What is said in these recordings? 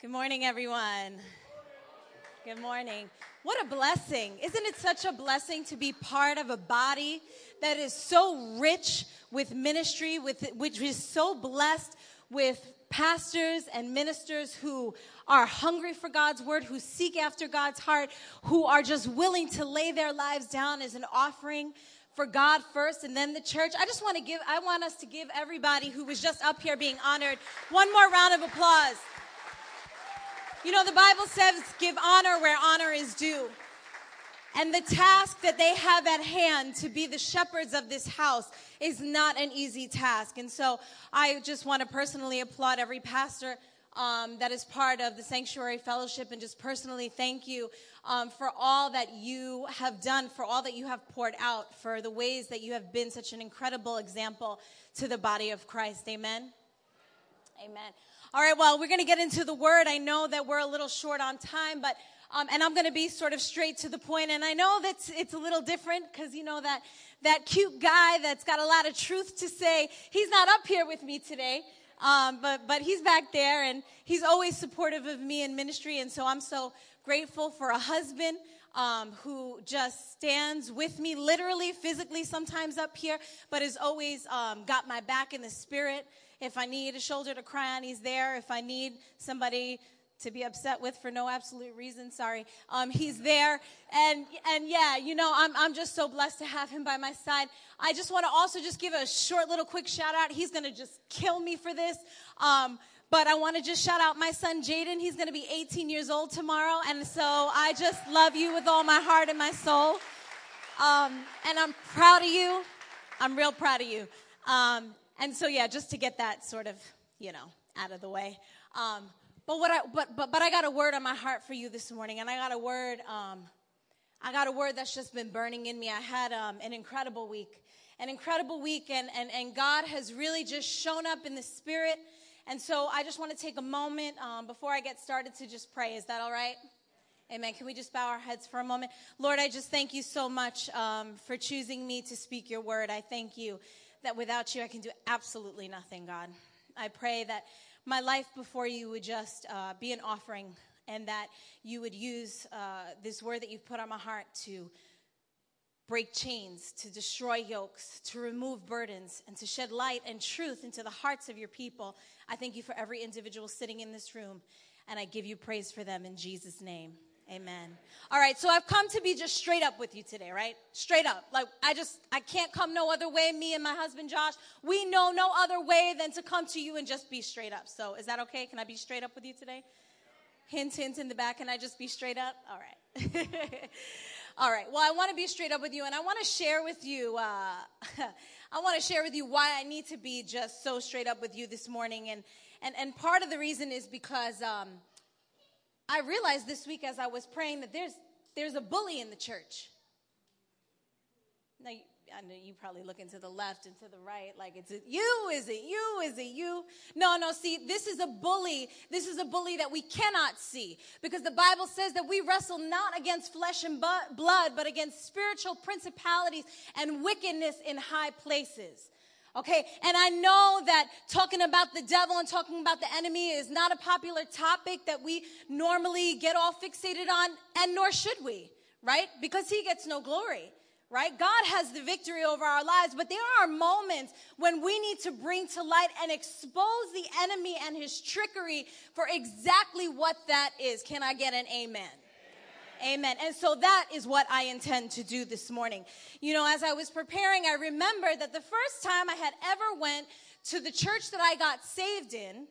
Good morning, everyone. Good morning. What a blessing. Isn't it such a blessing to be part of a body that is so rich with ministry, with, which is so blessed with pastors and ministers who are hungry for God's word, who seek after God's heart, who are just willing to lay their lives down as an offering for God first and then the church. I just want to give, I want us to give everybody who was just up here being honored one more round of applause. You know, the Bible says, give honor where honor is due. And the task that they have at hand to be the shepherds of this house is not an easy task. And so I just want to personally applaud every pastor um, that is part of the Sanctuary Fellowship and just personally thank you um, for all that you have done, for all that you have poured out, for the ways that you have been such an incredible example to the body of Christ. Amen. Amen. All right, well, we're going to get into the word. I know that we're a little short on time, but um, and I'm going to be sort of straight to the point. And I know that it's a little different because you know that that cute guy that's got a lot of truth to say. He's not up here with me today, um, but but he's back there, and he's always supportive of me in ministry. And so I'm so grateful for a husband. Um, who just stands with me, literally, physically, sometimes up here, but has always um, got my back in the spirit. If I need a shoulder to cry on, he's there. If I need somebody to be upset with for no absolute reason, sorry, um, he's there. And and yeah, you know, I'm I'm just so blessed to have him by my side. I just want to also just give a short little quick shout out. He's gonna just kill me for this. Um, but I want to just shout out my son Jaden. He's going to be 18 years old tomorrow. And so I just love you with all my heart and my soul. Um, and I'm proud of you. I'm real proud of you. Um, and so, yeah, just to get that sort of, you know, out of the way. Um, but what I, but, but, but I got a word on my heart for you this morning, and I got a word, um, I got a word that's just been burning in me. I had um, an incredible week, an incredible week, and, and, and God has really just shown up in the spirit. And so I just want to take a moment um, before I get started to just pray. Is that all right? Amen. Can we just bow our heads for a moment? Lord, I just thank you so much um, for choosing me to speak your word. I thank you that without you I can do absolutely nothing, God. I pray that my life before you would just uh, be an offering and that you would use uh, this word that you've put on my heart to break chains, to destroy yokes, to remove burdens, and to shed light and truth into the hearts of your people. I thank you for every individual sitting in this room, and I give you praise for them in Jesus' name. Amen. All right, so I've come to be just straight up with you today, right? Straight up. Like, I just, I can't come no other way. Me and my husband Josh, we know no other way than to come to you and just be straight up. So, is that okay? Can I be straight up with you today? Hint, hint in the back. Can I just be straight up? All right. All right. Well, I want to be straight up with you, and I want to share with you. Uh, I want to share with you why I need to be just so straight up with you this morning, and and and part of the reason is because. Um, I realized this week as I was praying that there's there's a bully in the church. Now, I know you probably looking to the left and to the right, like it's you, is it you, is it you? No, no, see, this is a bully. This is a bully that we cannot see because the Bible says that we wrestle not against flesh and blood, but against spiritual principalities and wickedness in high places. Okay, and I know that talking about the devil and talking about the enemy is not a popular topic that we normally get all fixated on, and nor should we, right? Because he gets no glory, right? God has the victory over our lives, but there are moments when we need to bring to light and expose the enemy and his trickery for exactly what that is. Can I get an amen? Amen. And so that is what I intend to do this morning. You know, as I was preparing, I remembered that the first time I had ever went to the church that I got saved in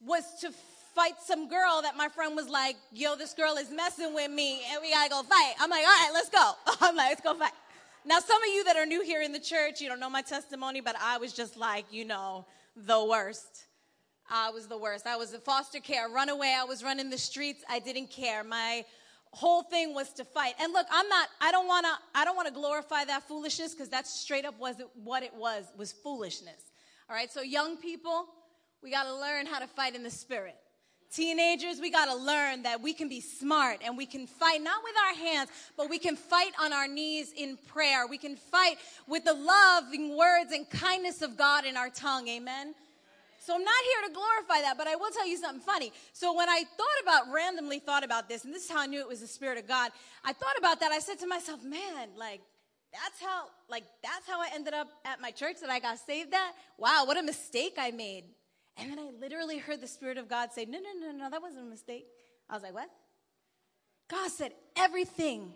was to fight some girl that my friend was like, yo, this girl is messing with me and we gotta go fight. I'm like, all right, let's go. I'm like, let's go fight. Now, some of you that are new here in the church, you don't know my testimony, but I was just like, you know, the worst. I was the worst. I was in foster care, runaway. I was running the streets. I didn't care. My whole thing was to fight. And look, I'm not, I don't wanna, I don't wanna glorify that foolishness because that's straight up was what it was, was foolishness. All right, so young people, we gotta learn how to fight in the spirit. Teenagers, we gotta learn that we can be smart and we can fight not with our hands, but we can fight on our knees in prayer. We can fight with the loving words and kindness of God in our tongue. Amen. So I'm not here to glorify that, but I will tell you something funny. So when I thought about, randomly thought about this, and this is how I knew it was the Spirit of God, I thought about that. I said to myself, man, like, that's how, like, that's how I ended up at my church that I got saved at. Wow, what a mistake I made. And then I literally heard the Spirit of God say, no, no, no, no, that wasn't a mistake. I was like, what? God said, everything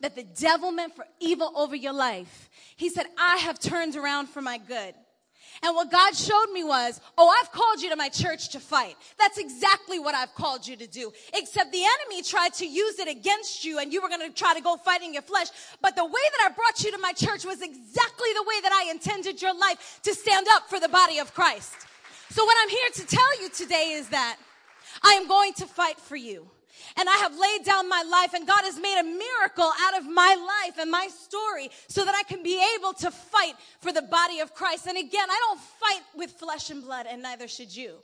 that the devil meant for evil over your life, he said, I have turned around for my good. And what God showed me was, oh, I've called you to my church to fight. That's exactly what I've called you to do. Except the enemy tried to use it against you and you were going to try to go fighting your flesh. But the way that I brought you to my church was exactly the way that I intended your life to stand up for the body of Christ. So what I'm here to tell you today is that I am going to fight for you and I have laid down my life and God has made a miracle out of my life and my story so that I can be able to fight for the body of Christ. And again, I don't fight with flesh and blood and neither should you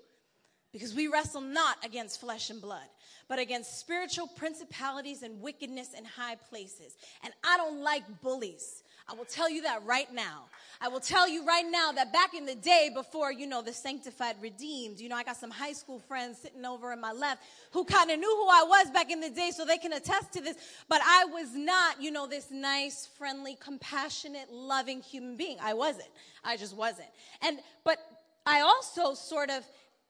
because we wrestle not against flesh and blood, but against spiritual principalities and wickedness in high places. And I don't like bullies. I will tell you that right now. I will tell you right now that back in the day before, you know, the sanctified redeemed, you know, I got some high school friends sitting over in my left who kind of knew who I was back in the day so they can attest to this, but I was not, you know, this nice, friendly, compassionate, loving human being. I wasn't. I just wasn't. And, but I also sort of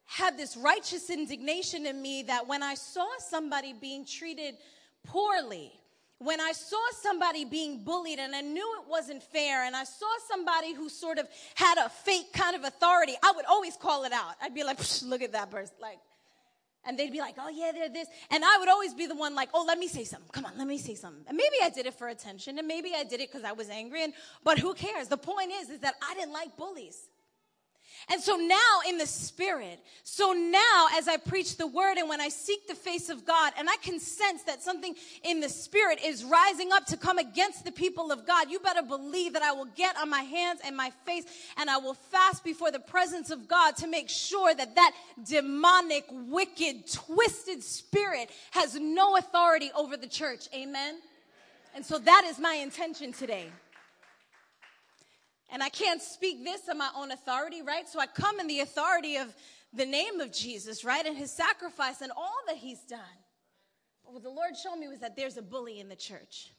had this righteous indignation in me that when I saw somebody being treated poorly, when I saw somebody being bullied and I knew it wasn't fair, and I saw somebody who sort of had a fake kind of authority, I would always call it out. I'd be like, look at that person. Like, and they'd be like, oh yeah, they're this. And I would always be the one like, oh, let me say something. Come on, let me say something. And maybe I did it for attention, and maybe I did it because I was angry, and, but who cares? The point is, is that I didn't like bullies. And so now in the spirit, so now as I preach the word and when I seek the face of God and I can sense that something in the spirit is rising up to come against the people of God, you better believe that I will get on my hands and my face and I will fast before the presence of God to make sure that that demonic, wicked, twisted spirit has no authority over the church. Amen. And so that is my intention today. And I can't speak this on my own authority, right? So I come in the authority of the name of Jesus, right? And his sacrifice and all that he's done. But what the Lord showed me was that there's a bully in the church.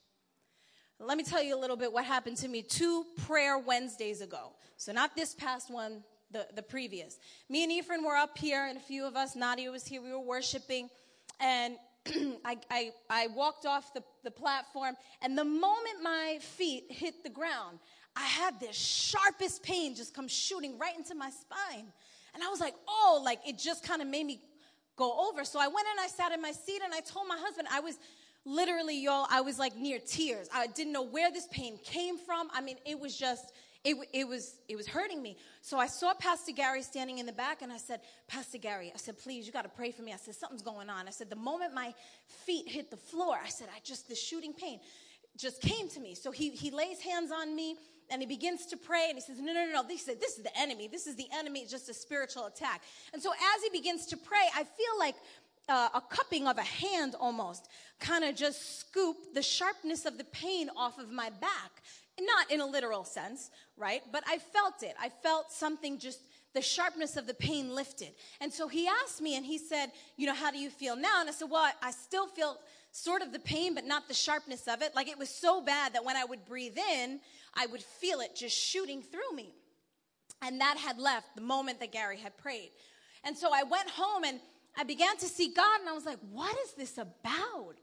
Let me tell you a little bit what happened to me two prayer Wednesdays ago. So not this past one, the, the previous. Me and Ephraim were up here, and a few of us, Nadia was here, we were worshiping. And I, I, I, walked off the, the platform, and the moment my feet hit the ground, I had this sharpest pain just come shooting right into my spine. And I was like, oh, like it just kind of made me go over. So I went and I sat in my seat and I told my husband, I was literally, y'all, I was like near tears. I didn't know where this pain came from. I mean, it was just, it, it was, it was hurting me. So I saw Pastor Gary standing in the back and I said, Pastor Gary, I said, please, you got to pray for me. I said, something's going on. I said, the moment my feet hit the floor, I said, I just, the shooting pain just came to me. So he, he lays hands on me and he begins to pray and he says, No, no, no, no. He said, This is the enemy. This is the enemy. It's just a spiritual attack. And so as he begins to pray, I feel like uh, a cupping of a hand almost kind of just scoop the sharpness of the pain off of my back. Not in a literal sense, right? But I felt it. I felt something just the sharpness of the pain lifted. And so he asked me and he said, You know, how do you feel now? And I said, Well, I still feel sort of the pain, but not the sharpness of it. Like it was so bad that when I would breathe in, I would feel it just shooting through me. And that had left the moment that Gary had prayed. And so I went home and I began to see God and I was like, what is this about?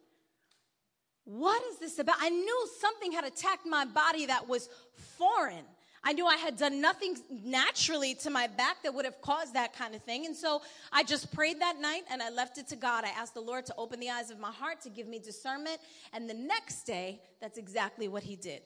What is this about? I knew something had attacked my body that was foreign. I knew I had done nothing naturally to my back that would have caused that kind of thing. And so I just prayed that night and I left it to God. I asked the Lord to open the eyes of my heart, to give me discernment. And the next day, that's exactly what He did.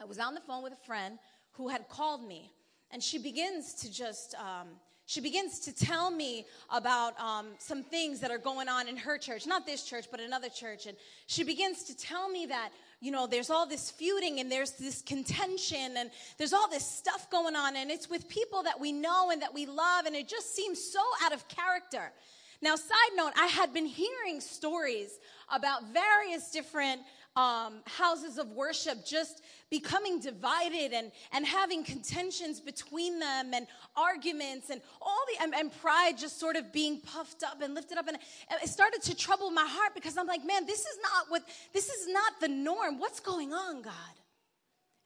I was on the phone with a friend who had called me, and she begins to just, um, she begins to tell me about um, some things that are going on in her church, not this church, but another church. And she begins to tell me that, you know, there's all this feuding and there's this contention and there's all this stuff going on, and it's with people that we know and that we love, and it just seems so out of character. Now, side note, I had been hearing stories about various different um, houses of worship just becoming divided and, and having contentions between them and arguments and all the and, and, pride just sort of being puffed up and lifted up. And it started to trouble my heart because i'm like man this is not what this is not the norm. What's going on god?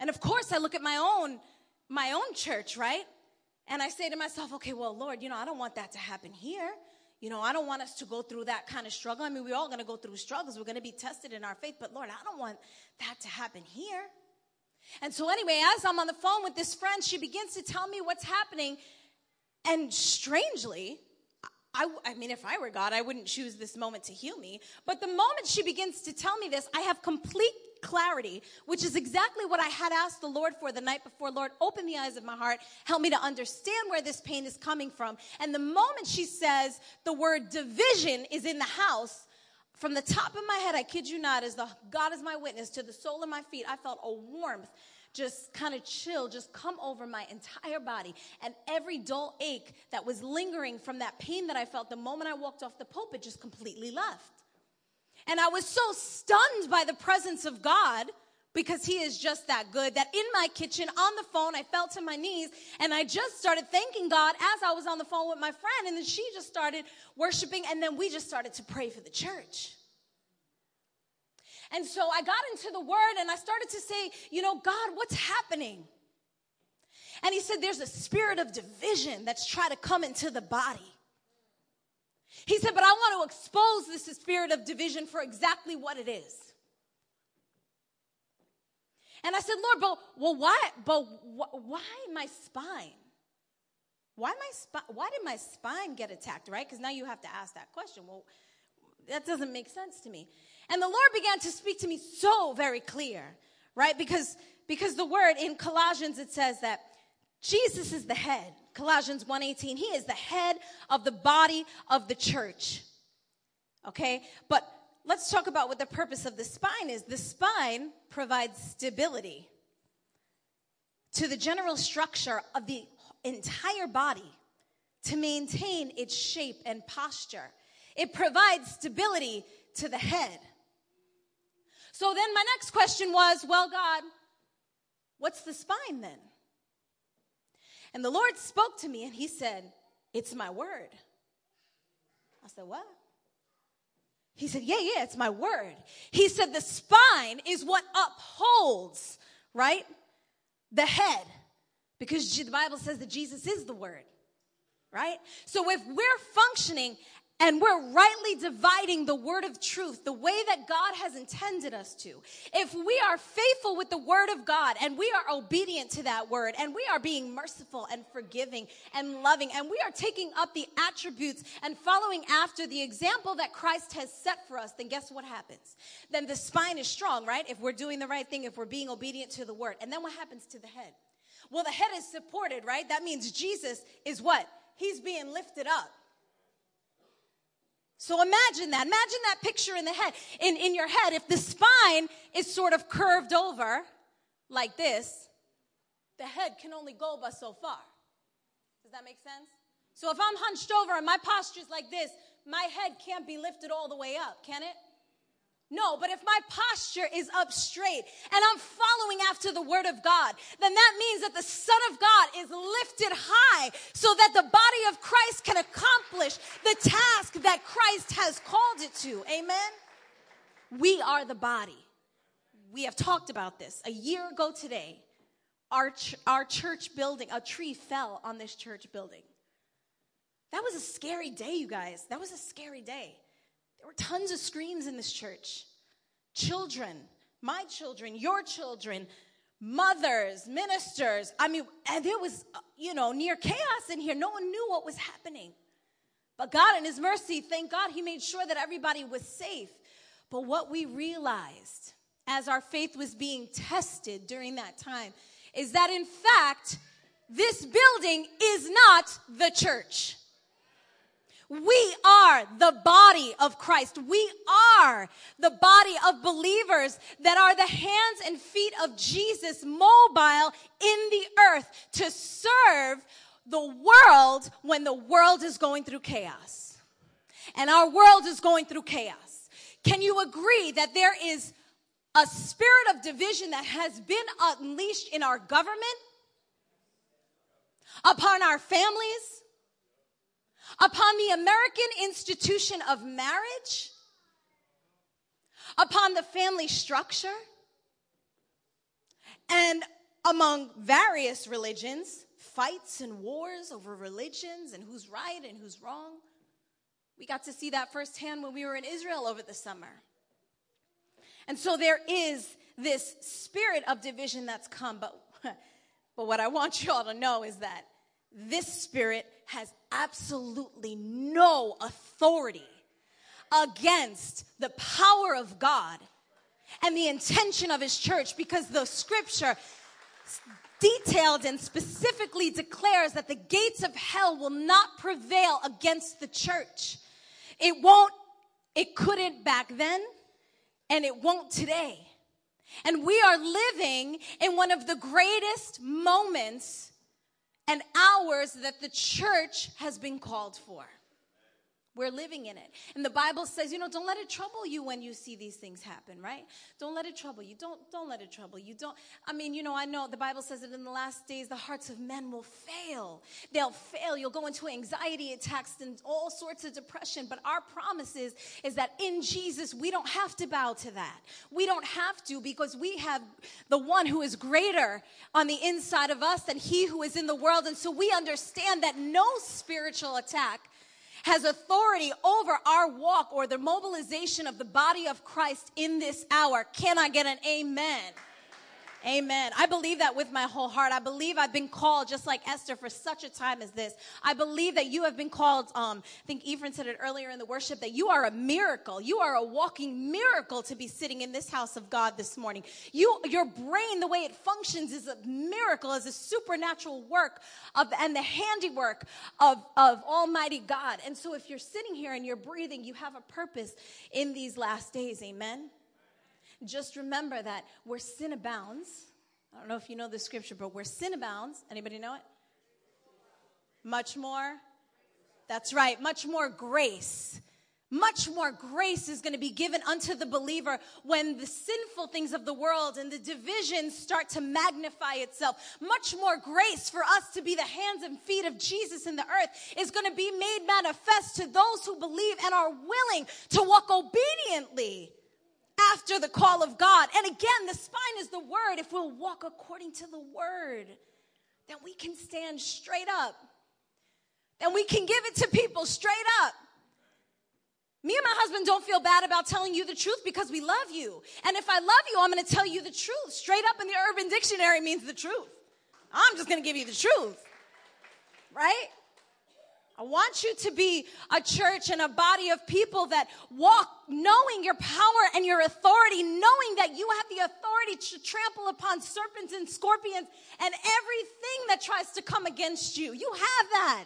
And of course i look at my own my own church right? And i say to myself okay well lord you know i don't want that to happen here you know, I don't want us to go through that kind of struggle. I mean, we're all going to go through struggles. We're going to be tested in our faith, but Lord, I don't want that to happen here. And so, anyway, as I'm on the phone with this friend, she begins to tell me what's happening. And strangely, I, I, mean, if I were God, I wouldn't choose this moment to heal me. But the moment she begins to tell me this, I have complete clarity, which is exactly what I had asked the Lord for the night before. Lord, open the eyes of my heart. Help me to understand where this pain is coming from. And the moment she says the word division is in the house, from the top of my head, I kid you not, as the God is my witness, to the sole of my feet, I felt a warmth just kind of chill, just come over my entire body. And every dull ache that was lingering from that pain that I felt the moment I walked off the pulpit just completely left. And I was so stunned by the presence of God because he is just that good that in my kitchen on the phone I fell to my knees and I just started thanking God as I was on the phone with my friend and then she just started worshiping and then we just started to pray for the church. And so I got into the word and I started to say, you know, God, what's happening? And he said, there's a spirit of division that's trying to come into the body. He said, But I want to expose this spirit of division for exactly what it is. And I said, Lord, but well, why? But why my spine? Why my spine? Why did my spine get attacked? Right? Because now you have to ask that question. Well, that doesn't make sense to me. And the Lord began to speak to me so very clear, right? Because because the word in Colossians it says that Jesus is the head. Colossians 1:18. He is the head of the body of the church. Okay? But let's talk about what the purpose of the spine is. The spine provides stability to the general structure of the entire body to maintain its shape and posture. It provides stability to the head. So then my next question was, well, God, what's the spine then? And the Lord spoke to me and he said, It's my word. I said, What? He said, Yeah, yeah, it's my word. He said, The spine is what upholds, right? The head. Because the Bible says that Jesus is the word, right? So if we're functioning and we're rightly dividing the word of truth the way that God has intended us to, if we are faithful with the word of God and we are obedient to that word and we are being merciful and forgiving and loving and we are taking up the attributes and following after the example that Christ has set for us, then guess what happens? Then the spine is strong, right? If we're doing the right thing, if we're being obedient to the word. And then what happens to the head? Well, the head is supported, right? That means Jesus is what? He's being lifted up. So imagine that. Imagine that picture in the head, in, in your head. If the spine is sort of curved over like this, the head can only go but so far. Does that make sense? So if I'm hunched over and my posture is like this, my head can't be lifted all the way up, can it? No, but if my posture is up straight and I'm following after the word of God, then that means that the Son of God is lifted high so that the body of Christ can accomplish the task that Christ has called it to. Amen? We are the body. We have talked about this. A year ago today, our, ch- our church building, a tree fell on this church building. That was a scary day, you guys. That was a scary day. There were tons of screams in this church. Children, my children, your children, mothers, ministers. I mean, and there was, uh, you know, near chaos in here. No one knew what was happening. But God, in His mercy, thank God, He made sure that everybody was safe. But what we realized as our faith was being tested during that time is that, in fact, this building is not the church. We are the body of Christ. We are the body of believers that are the hands and feet of Jesus mobile in the earth to serve the world when the world is going through chaos. and our world is going through chaos. Can you agree that there is a spirit of division that has been unleashed in our government, upon our families, upon the American institution of marriage, upon the family structure, and among various religions, fights and wars over religions and who's right and who's wrong. We got to see that firsthand when we were in Israel over the summer. And so there is this spirit of division that's come. But, but what I want you all to know is that this spirit has absolutely no authority against the power of God and the intention of his church because the scripture detailed and specifically declares that the gates of hell will not prevail against the church. It won't, it couldn't back then, and it won't today. And we are living in one of the greatest moments and hours that the church has been called for. We're living in it. And the Bible says, you know, don't let it trouble you when you see these things happen, right? Don't let it trouble you. Don't don't let it trouble you. Don't I mean, you know, I know the Bible says that in the last days the hearts of men will fail. They'll fail. You'll go into anxiety attacks and all sorts of depression, but our promise is is that in Jesus we don't have to bow to that. We don't have to because we have the one who is greater on the inside of us than he who is in the world and so we understand that no spiritual attack has authority over our walk or the mobilization of the body of Christ in this hour. Can I get an amen? Amen. I believe that with my whole heart. I believe I've been called just like Esther for such a time as this. I believe that you have been called, um, I think Ephraim said it earlier in the worship, that you are a miracle. You are a walking miracle to be sitting in this house of God this morning. You, your brain, the way it functions is a miracle, is a supernatural work of, and the handiwork of, of Almighty God. And so if you're sitting here and you're breathing, you have a purpose in these last days. Amen just remember that where sin abounds, I don't know if you know the scripture, but where sin abounds, anybody know it? Much more. That's right, much more grace. Much more grace is going to be given unto the believer when the sinful things of the world and the divisions start to magnify itself. Much more grace for us to be the hands and feet of Jesus in the earth is going to be made manifest to those who believe and are willing to walk obediently after the call of God. And again, the spine is the word. If we'll walk according to the word, then we can stand straight up. Then we can give it to people straight up. Me and my husband don't feel bad about telling you the truth because we love you. And if I love you, I'm going to tell you the truth. Straight up in the Urban Dictionary means the truth. I'm just going to give you the truth. Right? I want you to be a church and a body of people that walk knowing your power and your authority, knowing that you have the authority to trample upon serpents and scorpions and everything that tries to come against you. You have that.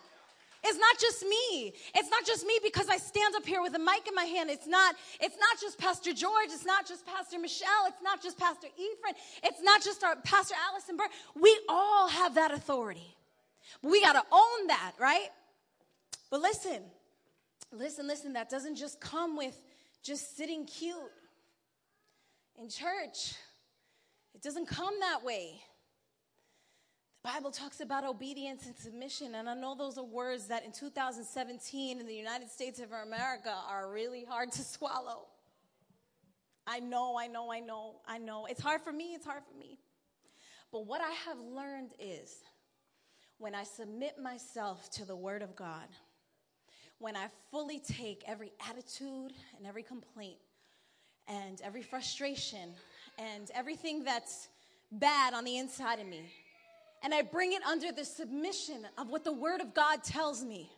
It's not just me. It's not just me because I stand up here with a mic in my hand. It's not, it's not just Pastor George. It's not just Pastor Michelle. It's not just Pastor Ephraim. It's not just our Pastor Allison Burr. We all have that authority. We got to own that, right? But listen, listen, listen, that doesn't just come with just sitting cute in church. It doesn't come that way. The Bible talks about obedience and submission, and I know those are words that in 2017 in the United States of America are really hard to swallow. I know, I know, I know, I know. It's hard for me, it's hard for me. But what I have learned is when I submit myself to the Word of God, when I fully take every attitude and every complaint and every frustration and everything that's bad on the inside of me, and I bring it under the submission of what the Word of God tells me.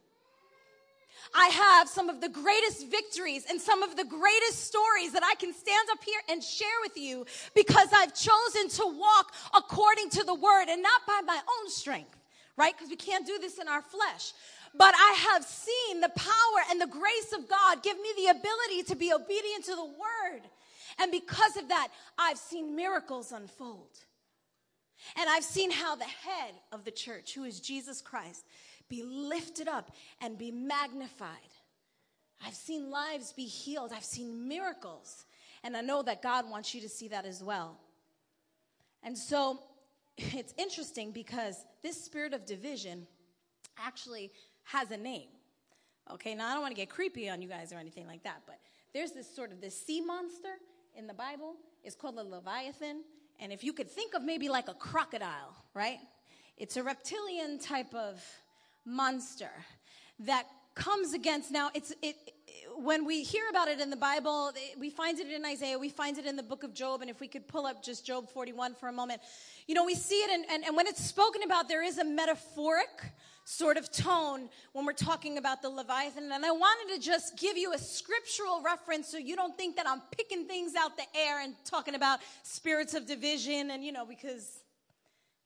I have some of the greatest victories and some of the greatest stories that I can stand up here and share with you because I've chosen to walk according to the Word and not by my own strength, right? Because we can't do this in our flesh. But I have seen the power and the grace of God give me the ability to be obedient to the word. And because of that, I've seen miracles unfold. And I've seen how the head of the church, who is Jesus Christ, be lifted up and be magnified. I've seen lives be healed. I've seen miracles. And I know that God wants you to see that as well. And so it's interesting because this spirit of division actually has a name. Okay, now I don't want to get creepy on you guys or anything like that, but there's this sort of this sea monster in the Bible. It's called the Leviathan. And if you could think of maybe like a crocodile, right? It's a reptilian type of monster that comes against now it's it when we hear about it in the bible we find it in isaiah we find it in the book of job and if we could pull up just job 41 for a moment you know we see it and, and when it's spoken about there is a metaphoric sort of tone when we're talking about the leviathan. And i wanted to just give you a scriptural reference so you don't think that i'm picking things out the air and talking about spirits of division and you know because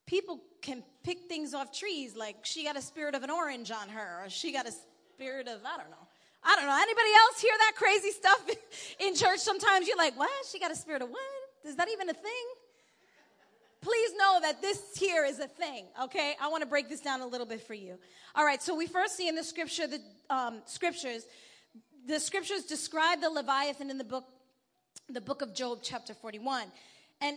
people can pick things off trees. Like she got a spirit of an orange on her or she got a spirit of i don't know. I don't know. Anybody else hear that crazy stuff in church sometimes? You're like what? She got a spirit of what? Is that even a thing please know that this here is a thing okay i want to break this down a little bit for you all right so we first see in the scripture the um, scriptures the scriptures describe the leviathan in the book the book of job chapter 41 and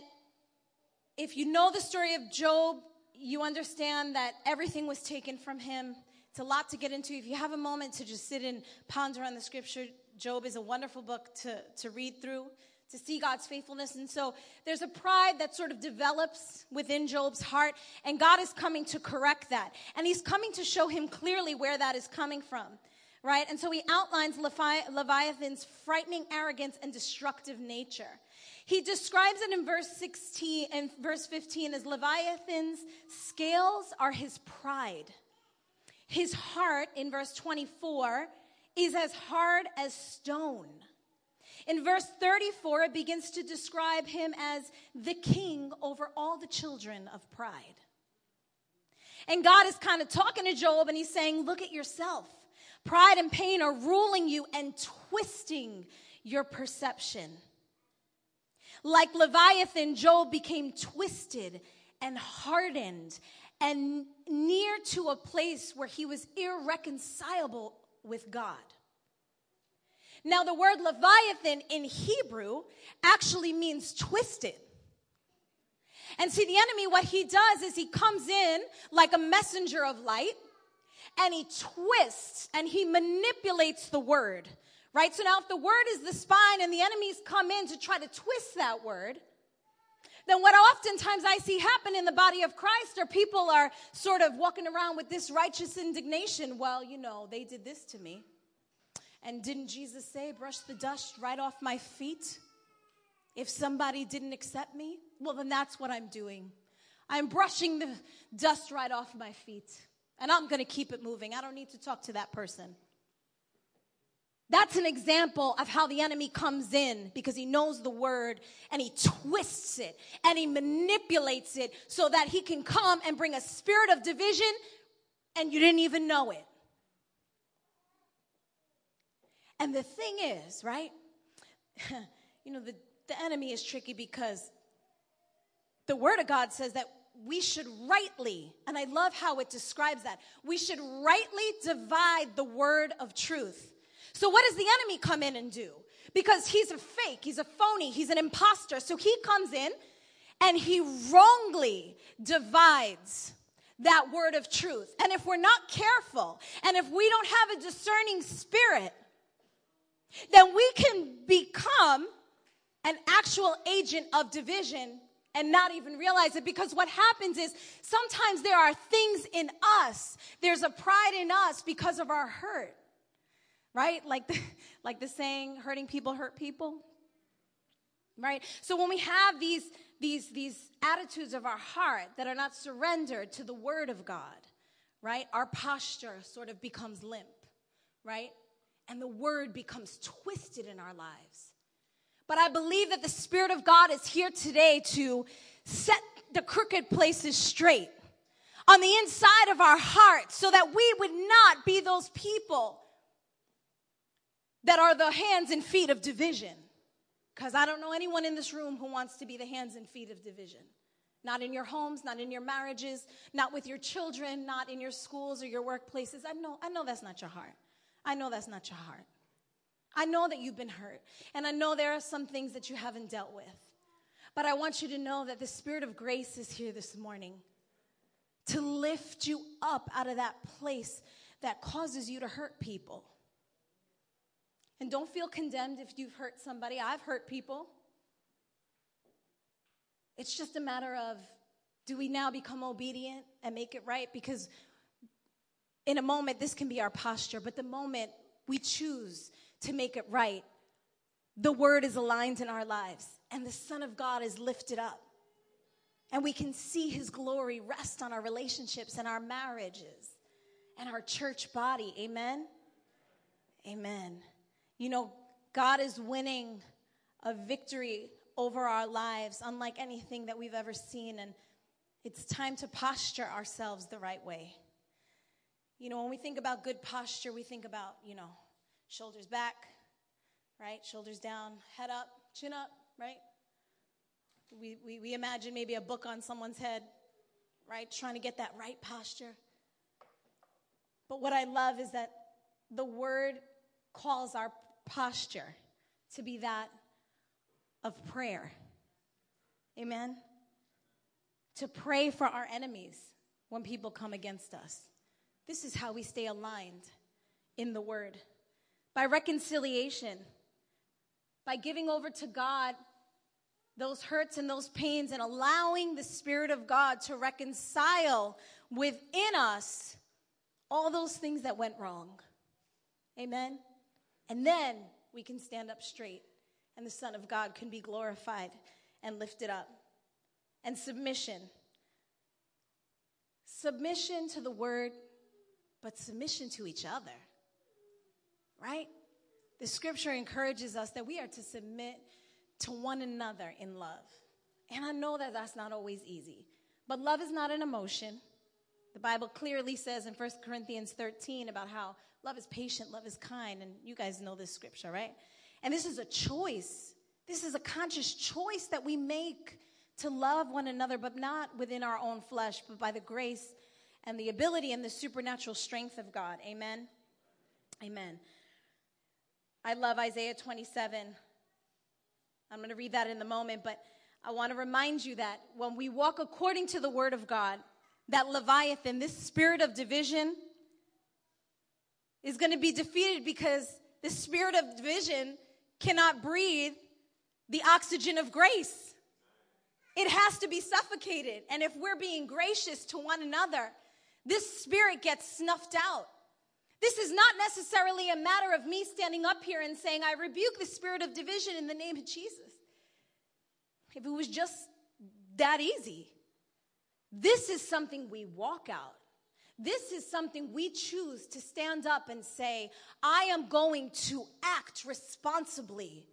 if you know the story of Job, you understand that everything was taken from him. It's a lot to get into. If you have a moment to just sit and ponder on the scripture, Job is a wonderful book to, to read through, to see God's faithfulness. And so there's a pride that sort of develops within Job's heart, and God is coming to correct that. And he's coming to show him clearly where that is coming from right? And so he outlines Levi- Leviathan's frightening arrogance and destructive nature. He describes it in verse 16 and verse 15 as Leviathan's scales are his pride. His heart, in verse 24, is as hard as stone. In verse 34, it begins to describe him as the king over all the children of pride. And God is kind of talking to Job and he's saying, Look at yourself. Pride and pain are ruling you and twisting your perception. Like Leviathan, Job became twisted and hardened and near to a place where he was irreconcilable with God. Now, the word Leviathan in Hebrew actually means twisted. And see, the enemy, what he does is he comes in like a messenger of light and he twists and he manipulates the word right? So now if the word is the spine and the enemies come in to try to twist that word, then what oftentimes I see happen in the body of Christ are people are sort of walking around with this righteous indignation. Well, you know, they did this to me. And didn't Jesus say, brush the dust right off my feet? If somebody didn't accept me, well, then that's what I'm doing. I'm brushing the dust right off my feet. And I'm going to keep it moving. I don't need to talk to that person. That's an example of how the enemy comes in because he knows the word and he twists it and he manipulates it so that he can come and bring a spirit of division and you didn't even know it. And the thing is, right? you know, the, the enemy is tricky because the word of God says that we should rightly, and I love how it describes that, we should rightly divide the word of truth. So, what does the enemy come in and do? Because he's a fake, he's a phony, he's an impostor. So, he comes in and he wrongly divides that word of truth. And if we're not careful, and if we don't have a discerning spirit, then we can become an actual agent of division and not even realize it because what happens is sometimes there are things in us, there's a pride in us because of our hurt right? Like the, like the saying, hurting people hurt people. Right? So when we have these, these, these attitudes of our heart that are not surrendered to the word of God, right? Our posture sort of becomes limp, right? And the word becomes twisted in our lives. But I believe that the Spirit of God is here today to set the crooked places straight on the inside of our hearts so that we would not be those people that are the hands and feet of division. Because I don't know anyone in this room who wants to be the hands and feet of division. Not in your homes, not in your marriages, not with your children, not in your schools or your workplaces. I know, I know that's not your heart. I know that's not your heart. I know that you've been hurt, and I know there are some things that you haven't dealt with. But I want you to know that the Spirit of grace is here this morning to lift you up out of that place that causes you to hurt people. And don't feel condemned if you've hurt somebody. I've hurt people. It's just a matter of do we now become obedient and make it right? Because in a moment, this can be our posture, but the moment we choose to make it right, the word is aligned in our lives and the Son of God is lifted up. And we can see his glory rest on our relationships and our marriages and our church body. Amen? Amen. You know, God is winning a victory over our lives unlike anything that we've ever seen. And it's time to posture ourselves the right way. You know, when we think about good posture, we think about, you know, shoulders back, right? Shoulders down, head up, chin up, right? We, we, we imagine maybe a book on someone's head, right? Trying to get that right posture. But what I love is that the word calls our posture to be that of prayer. Amen? To pray for our enemies when people come against us. This is how we stay aligned in the word. By reconciliation, by giving over to God those hurts and those pains and allowing the Spirit of God to reconcile within us all those things that went wrong. Amen. And then we can stand up straight and the Son of God can be glorified and lifted up. And submission. Submission to the word, but submission to each other. Right? The scripture encourages us that we are to submit to one another in love. And I know that that's not always easy, but love is not an emotion. The Bible clearly says in 1 Corinthians 13 about how love is patient, love is kind, and you guys know this scripture, right? And this is a choice. This is a conscious choice that we make to love one another, but not within our own flesh, but by the grace and the ability and the supernatural strength of God. Amen. Amen. I love Isaiah 27. I'm going to read that in the moment, but I want to remind you that when we walk according to the word of God, that Leviathan, this spirit of division, is going to be defeated because the spirit of division cannot breathe the oxygen of grace. It has to be suffocated. And if we're being gracious to one another, this spirit gets snuffed out. This is not necessarily a matter of me standing up here and saying, I rebuke the spirit of division in the name of Jesus. If it was just that easy, this is something we walk out. This is something we choose to stand up and say, I am going to act responsibly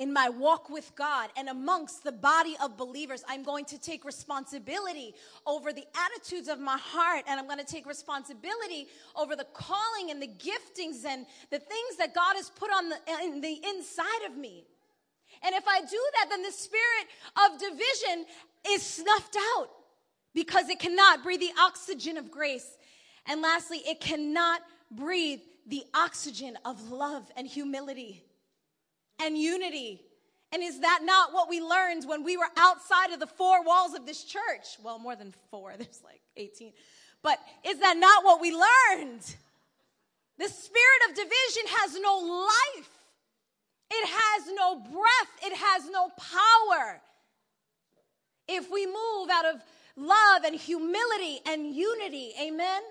in my walk with God and amongst the body of believers, I'm going to take responsibility over the attitudes of my heart and I'm going to take responsibility over the calling and the giftings and the things that God has put on the, in the inside of me. And if I do that, then the spirit of division is snuffed out because it cannot breathe the oxygen of grace. And lastly, it cannot breathe the oxygen of love and humility and unity. And is that not what we learned when we were outside of the four walls of this church? Well, more than four, there's like 18. But is that not what we learned? The spirit of division has no life, it has no breath, it has no power. If we move out of love and humility and unity, amen?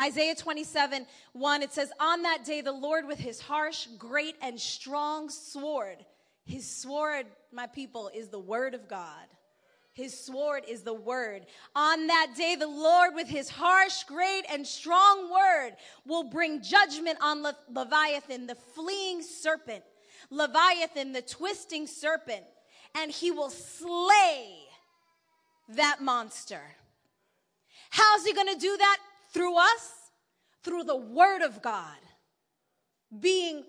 Isaiah 27, 1, it says, On that day, the Lord with his harsh, great, and strong sword, his sword, my people, is the word of God. His sword is the word. On that day, the Lord, with his harsh, great, and strong word, will bring judgment on Le- Leviathan, the fleeing serpent, Leviathan, the twisting serpent, and he will slay that monster. How's he going to do that? Through us? Through the Word of God being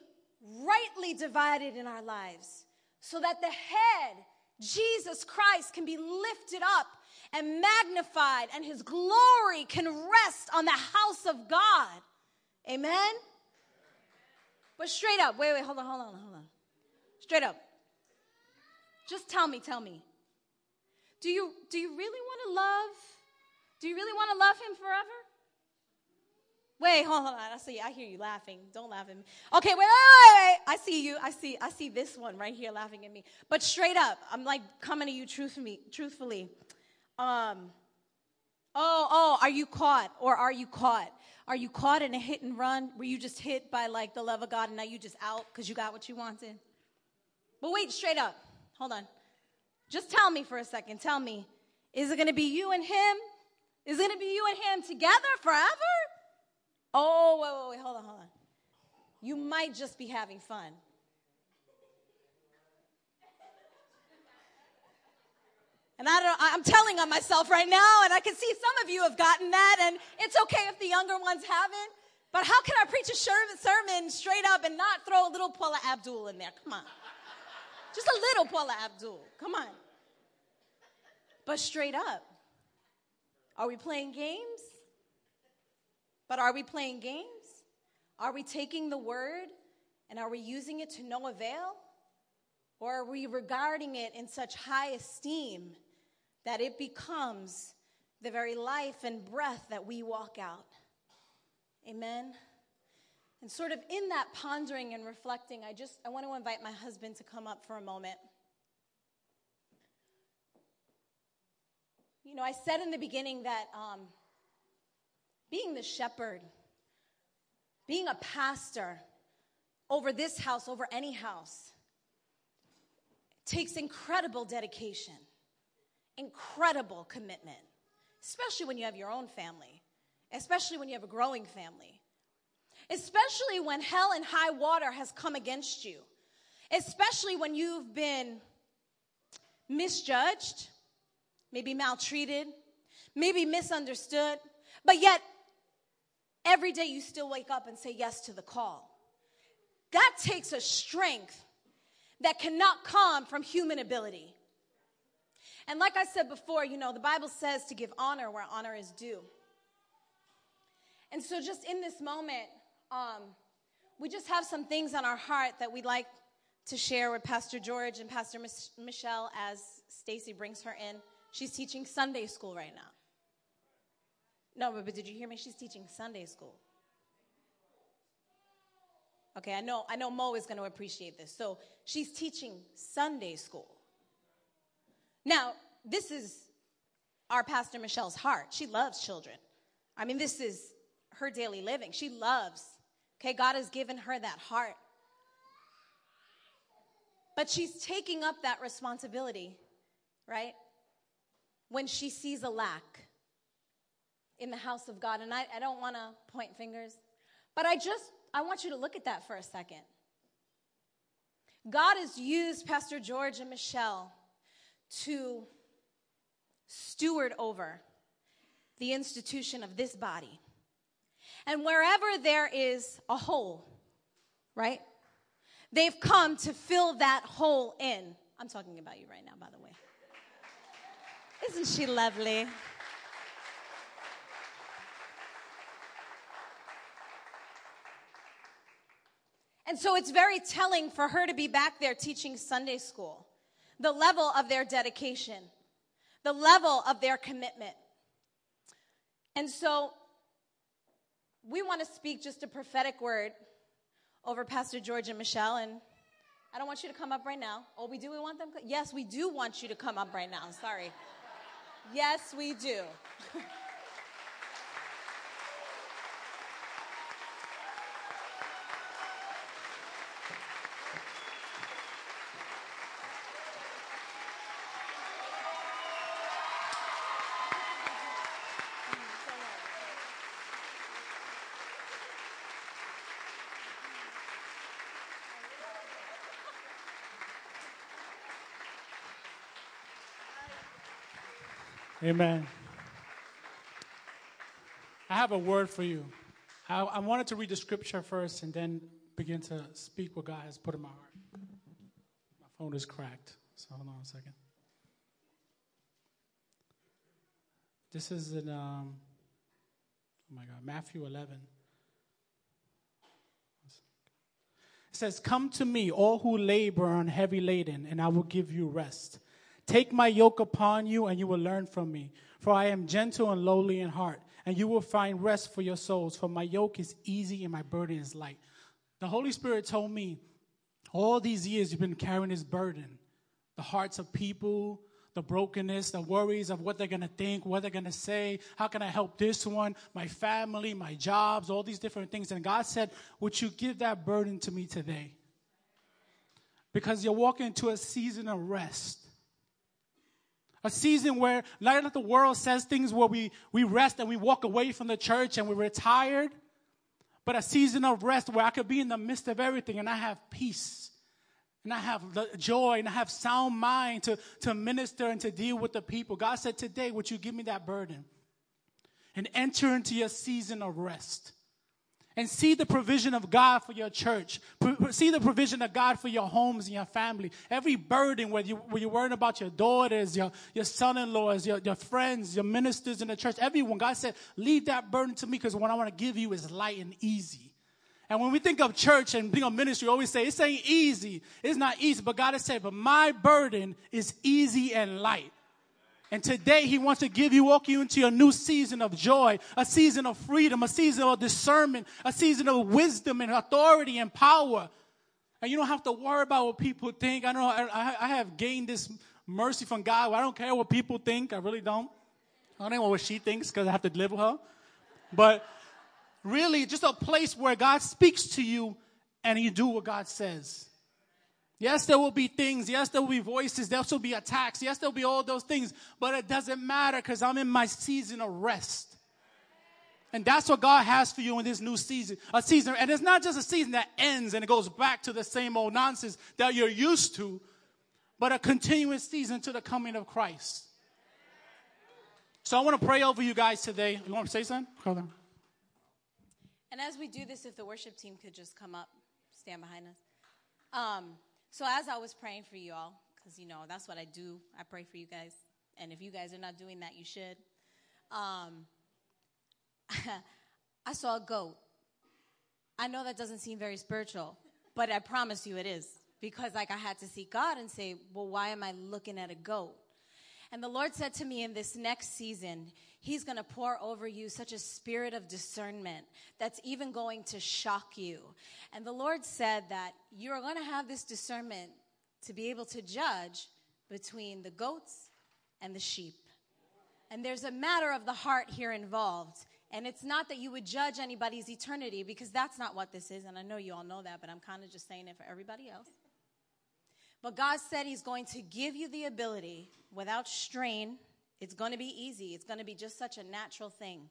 rightly divided in our lives so that the head, Jesus Christ, can be lifted up and magnified and his glory can rest on the house of God. Amen? But straight up, wait, wait, hold on, hold on, hold on. Straight up. Just tell me, tell me. Do you, do you really want to love? Do you really want to love him forever? Wait, hold on. I see. I hear you laughing. Don't laugh at me. Okay, wait, wait, wait. I see you. I see. I see this one right here laughing at me. But straight up, I'm like coming to you truthfully. Truthfully, um, oh, oh, are you caught or are you caught? Are you caught in a hit and run? Were you just hit by like the love of God and now you just out because you got what you wanted? But wait, straight up. Hold on. Just tell me for a second. Tell me, is it going to be you and him? Is it going to be you and him together forever? Oh, wait, wait, wait, hold on, hold on. You might just be having fun. And I don't, I'm telling on myself right now, and I can see some of you have gotten that, and it's okay if the younger ones haven't. But how can I preach a sermon straight up and not throw a little Paula Abdul in there? Come on. Just a little Paula Abdul. Come on. But straight up, are we playing games? But are we playing games? Are we taking the word and are we using it to no avail? Or are we regarding it in such high esteem that it becomes the very life and breath that we walk out? Amen. And sort of in that pondering and reflecting, I just I want to invite my husband to come up for a moment. You know, I said in the beginning that um, being the shepherd, being a pastor over this house, over any house, takes incredible dedication, incredible commitment, especially when you have your own family, especially when you have a growing family, especially when hell and high water has come against you, especially when you've been misjudged, maybe maltreated, maybe misunderstood, but yet every day you still wake up and say yes to the call. That takes a strength that cannot come from human ability. And like I said before, you know, the Bible says to give honor where honor is due. And so, just in this moment, um, we just have some things on our heart that we'd like to share with Pastor George and Pastor Mich- Michelle as Stacy brings her in. She's teaching Sunday school right now. No, but, but did you hear me? She's teaching Sunday school. Okay, I know, I know Mo is going to appreciate this. So she's teaching Sunday school. Now, this is our Pastor Michelle's heart. She loves children. I mean, this is her daily living. She loves. Okay, God has given her that heart. But she's taking up that responsibility, right? When she sees a lack in the house of God. And I, I don't want to point fingers, but I just, I want you to look at that for a second. God has used Pastor George and Michelle to steward over the institution of this body. And wherever there is a hole, right? They've come to fill that hole in. I'm talking about you right now, by the way. Isn't she lovely? And so it's very telling for her to be back there teaching Sunday school. The level of their dedication, the level of their commitment. And so we want to speak just a prophetic word over Pastor George and Michelle. And I don't want you to come up right now. Oh, we do? We want them? Yes, we do want you to come up right now. Sorry. Yes, we do. Amen. I have a word for you. I, I, wanted to read the scripture first and then begin to speak what God has put in my heart. My phone is cracked, so hold on a second. This is in, um, oh my God, Matthew 11. It says, Come to me, all who labor and heavy laden, and I will give you rest. Take my yoke upon you, and you will learn from me. For I am gentle and lowly in heart, and you will find rest for your souls. For my yoke is easy and my burden is light. The Holy Spirit told me all these years you've been carrying this burden the hearts of people, the brokenness, the worries of what they're going to think, what they're going to say, how can I help this one, my family, my jobs, all these different things. And God said, Would you give that burden to me today? Because you're walking into a season of rest. A season where, not that the world says things where we, we rest and we walk away from the church and we're retired, but a season of rest where I could be in the midst of everything and I have peace and I have joy and I have sound mind to, to minister and to deal with the people. God said, Today, would you give me that burden and enter into your season of rest? And see the provision of God for your church. See the provision of God for your homes and your family. Every burden, whether, you, whether you're worrying about your daughters, your, your son in laws, your, your friends, your ministers in the church, everyone, God said, Leave that burden to me because what I want to give you is light and easy. And when we think of church and being a ministry, we always say it's ain't easy. It's not easy, but God has said, but my burden is easy and light. And today he wants to give you, walk you into a new season of joy, a season of freedom, a season of discernment, a season of wisdom and authority and power. And you don't have to worry about what people think. I know. I, I have gained this mercy from God. I don't care what people think. I really don't. I don't know what she thinks because I have to live with her. But really just a place where God speaks to you and you do what God says. Yes, there will be things. Yes, there will be voices. There will be attacks. Yes, there will be all those things. But it doesn't matter because I'm in my season of rest. And that's what God has for you in this new season. A season, and it's not just a season that ends and it goes back to the same old nonsense that you're used to, but a continuous season to the coming of Christ. So I want to pray over you guys today. You want to say something? Hold on. And as we do this, if the worship team could just come up, stand behind us. Um, so as I was praying for you all, because you know that's what I do, I pray for you guys. And if you guys are not doing that, you should. Um, I saw a goat. I know that doesn't seem very spiritual, but I promise you it is. Because like I had to seek God and say, well, why am I looking at a goat? And the Lord said to me in this next season, He's going to pour over you such a spirit of discernment that's even going to shock you. And the Lord said that you're going to have this discernment to be able to judge between the goats and the sheep. And there's a matter of the heart here involved. And it's not that you would judge anybody's eternity because that's not what this is. And I know you all know that, but I'm kind of just saying it for everybody else. But God said He's going to give you the ability without strain it's going to be easy. It's going to be just such a natural thing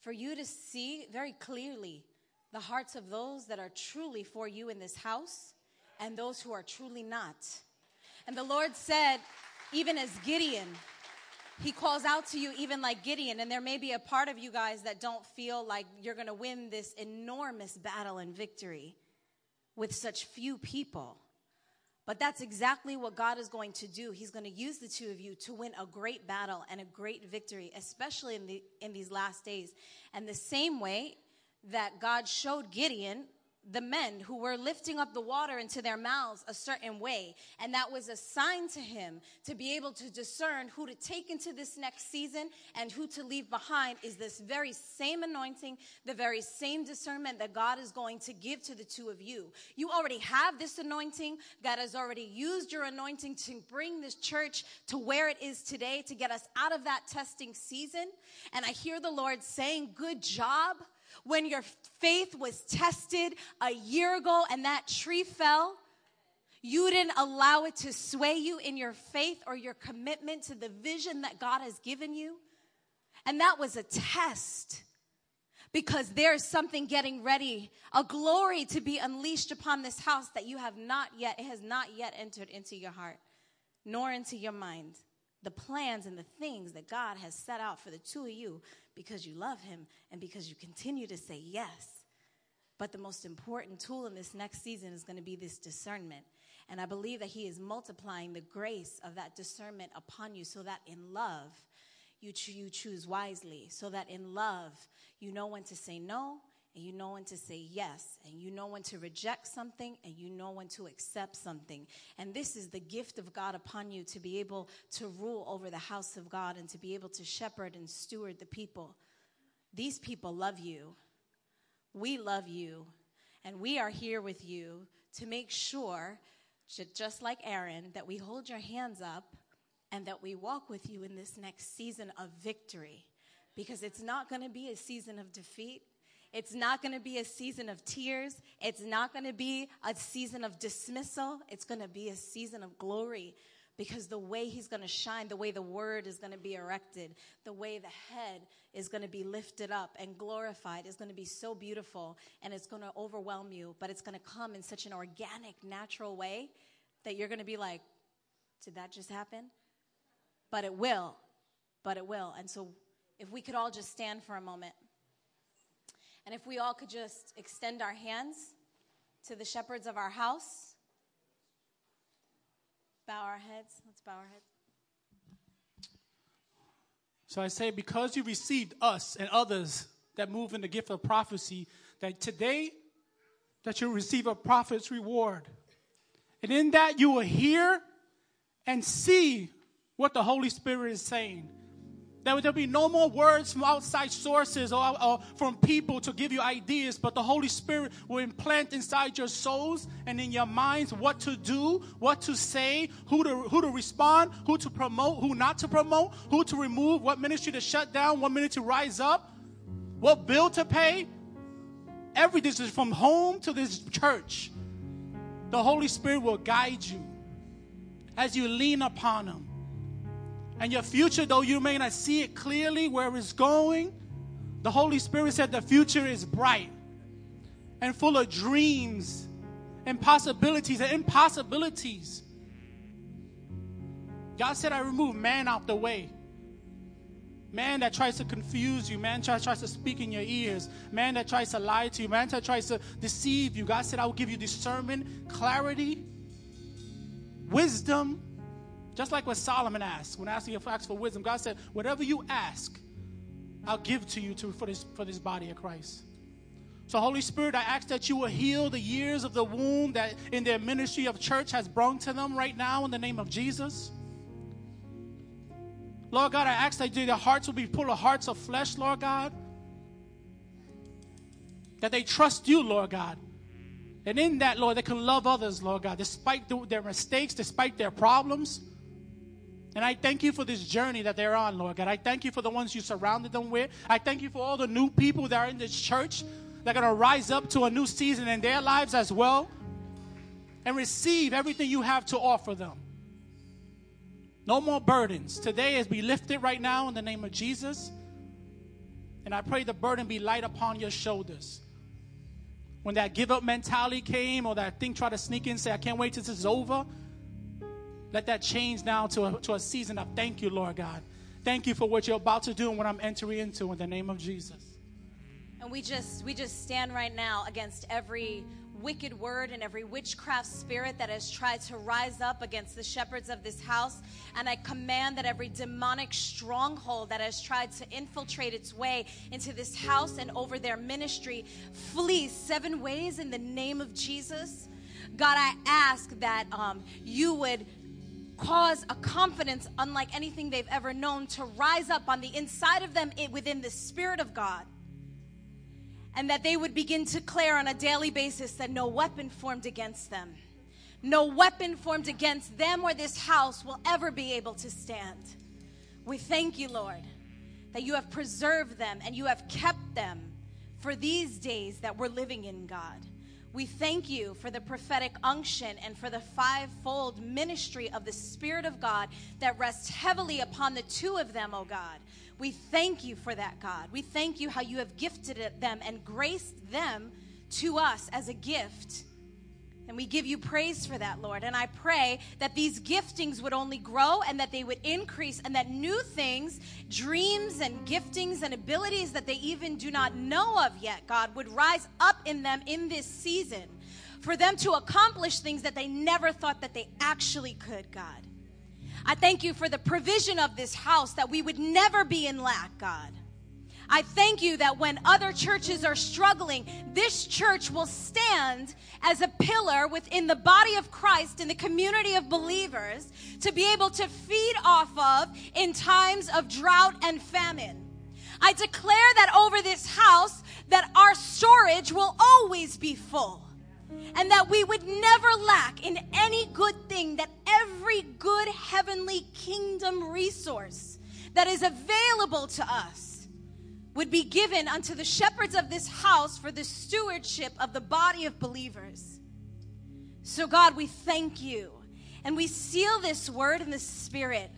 for you to see very clearly the hearts of those that are truly for you in this house and those who are truly not. And the Lord said, even as Gideon, he calls out to you even like Gideon, and there may be a part of you guys that don't feel like you're going to win this enormous battle and victory with such few people. But that's exactly what God is going to do. He's going to use the two of you to win a great battle and a great victory, especially in, the, in these last days. And the same way that God showed Gideon the men who were lifting up the water into their mouths a certain way. And that was a sign to him to be able to discern who to take into this next season and who to leave behind is this very same anointing, the very same discernment that God is going to give to the two of you. You already have this anointing. God has already used your anointing to bring this church to where it is today, to get us out of that testing season. And I hear the Lord saying, Good job when your faith was tested a year ago and that tree fell, you didn't allow it to sway you in your faith or your commitment to the vision that God has given you. And that was a test because there's something getting ready, a glory to be unleashed upon this house that you have not yet, it has not yet entered into your heart, nor into your mind. The plans and the things that God has set out for the two of you because you love Him and because you continue to say yes. But the most important tool in this next season is going to be this discernment. And I believe that He is multiplying the grace of that discernment upon you so that in love, you, cho- you choose wisely, so that in love, you know when to say no and you know when to say yes, and you know when to reject something, and you know when to accept something. And this is the gift of God upon you to be able to rule over the house of God and to be able to shepherd and steward the people. These people love you. We love you. And we are here with you to make sure, just like Aaron, that we hold your hands up and that we walk with you in this next season of victory. Because it's not going to be a season of defeat. It's not going to be a season of tears. It's not going to be a season of dismissal. It's going to be a season of glory because the way he's going to shine, the way the word is going to be erected, the way the head is going to be lifted up and glorified is going to be so beautiful and it's going to overwhelm you, but it's going to come in such an organic, natural way that you're going to be like, did that just happen? But it will. But it will. And so if we could all just stand for a moment. And if we all could just extend our hands to the shepherds of our house, bow our heads. Let's bow our heads. So I say, because you received us and others that move in the gift of prophecy, that today that you'll receive a prophet's reward. And in that you will hear and see what the Holy Spirit is saying. That there'll be no more words from outside sources or, or, from people to give you ideas, but the Holy Spirit will implant inside your souls and in your minds what to do, what to say, who to, who to respond, who to promote, who not to promote, who to remove, what ministry to shut down, what ministry to rise up, what bill to pay. Everything is from home to this church. The Holy Spirit will guide you as you lean upon Him. And your future, though you may not see it clearly where it's going, the Holy Spirit said the future is bright and full of dreams and possibilities and impossibilities. God said, I remove man out the way. Man that tries to confuse you, man that tries to speak in your ears, man that tries to lie to you, man that tries to deceive you. God said, I will give you discernment, clarity, wisdom, just like what Solomon asked when asking for asked for wisdom, God said, "Whatever you ask, I'll give to you to, for this for this body of Christ." So, Holy Spirit, I ask that you will heal the years of the wound that in their ministry of church has brought to them right now in the name of Jesus. Lord God, I ask that their hearts will be full of hearts of flesh, Lord God. That they trust you, Lord God. And in that, Lord, they can love others, Lord God, despite their mistakes, despite their problems. And I thank you for this journey that they're on, Lord God. I thank you for the ones you surrounded them with. I thank you for all the new people that are in this church that are going to rise up to a new season in their lives as well and receive everything you have to offer them. No more burdens. Today is be lifted right now in the name of Jesus. And I pray the burden be light upon your shoulders. When that give up mentality came or that thing tried to sneak in say, I can't wait till this is over let that change now to a, to a season of thank you, Lord God. Thank you for what you're about to do and what I'm entering into in the name of Jesus. And we just we just stand right now against every wicked word and every witchcraft spirit that has tried to rise up against the shepherds of this house. And I command that every demonic stronghold that has tried to infiltrate its way into this house and over their ministry flee seven ways in the name of Jesus. God, I ask that um, you would cause a confidence unlike anything they've ever known to rise up on the inside of them within the Spirit of God. And that they would begin to declare on a daily basis that no weapon formed against them, no weapon formed against them or this house will ever be able to stand. We thank you, Lord, that you have preserved them and you have kept them for these days that we're living in, God. We thank you for the prophetic unction and for the fivefold ministry of the Spirit of God that rests heavily upon the two of them, oh God. We thank you for that, God. We thank you how you have gifted them and graced them to us as a gift. And we give you praise for that, Lord. And I pray that these giftings would only grow and that they would increase and that new things, dreams and giftings and abilities that they even do not know of yet, God, would rise up in them in this season for them to accomplish things that they never thought that they actually could, God. I thank you for the provision of this house that we would never be in lack, God. I thank you that when other churches are struggling, this church will stand as a pillar within the body of Christ in the community of believers to be able to feed off of in times of drought and famine. I declare that over this house that our storage will always be full and that we would never lack in any good thing, that every good heavenly kingdom resource that is available to us would be given unto the shepherds of this house for the stewardship of the body of believers. So, God, we thank you and we seal this word in the Spirit.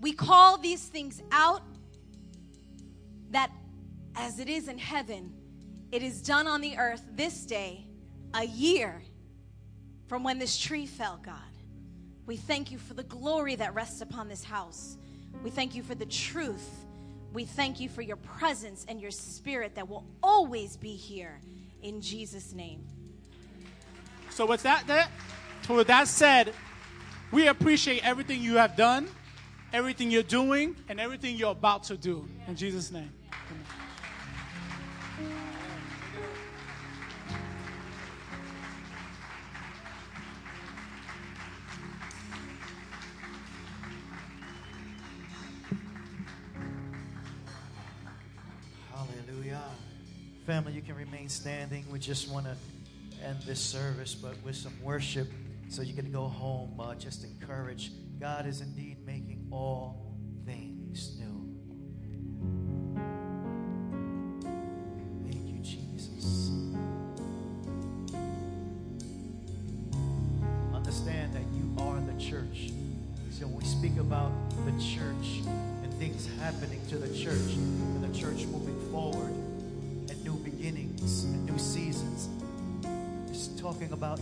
We call these things out that as it is in heaven, it is done on the earth this day, a year from when this tree fell, God. We thank you for the glory that rests upon this house. We thank you for the truth we thank you for your presence and your spirit that will always be here in Jesus' name. So with that, that so with that said, we appreciate everything you have done, everything you're doing, and everything you're about to do. In Jesus' name. Remain standing. We just want to end this service, but with some worship so you can go home uh, just encouraged. God is indeed making all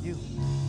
you.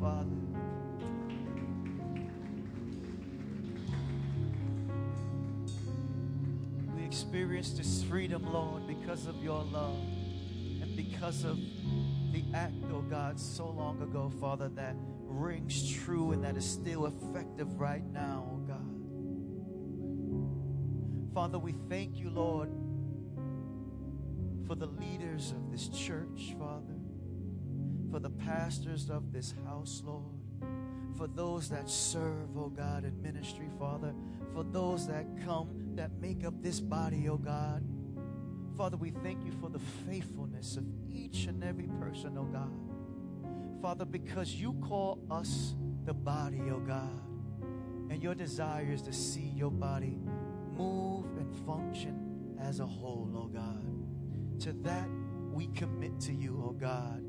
Father. We experience this freedom, Lord, because of your love and because of the act, oh God, so long ago, Father, that rings true and that is still effective right now, oh God. Father, we thank you, Lord, for the leaders of this church, Father, for the pastors of this house, Lord, for those that serve, oh God, in ministry, Father, for those that come, that make up this body, oh God. Father, we thank you for the faithfulness of each and every person, oh God. Father, because you call us the body, oh God, and your desire is to see your body move and function as a whole, oh God. To that we commit to you, oh God.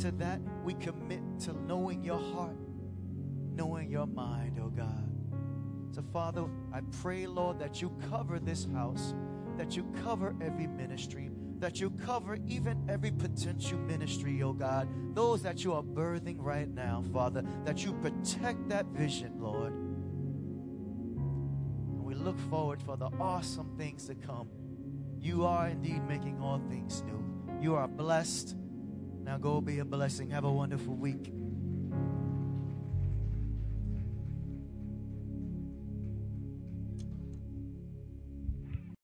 To that we commit to knowing your heart, knowing your mind, oh God. So, Father, I pray, Lord, that you cover this house, that you cover every ministry, that you cover even every potential ministry, oh God. Those that you are birthing right now, Father, that you protect that vision, Lord. And we look forward for the awesome things to come. You are indeed making all things new. You are blessed. Now go be a blessing. Have a wonderful week.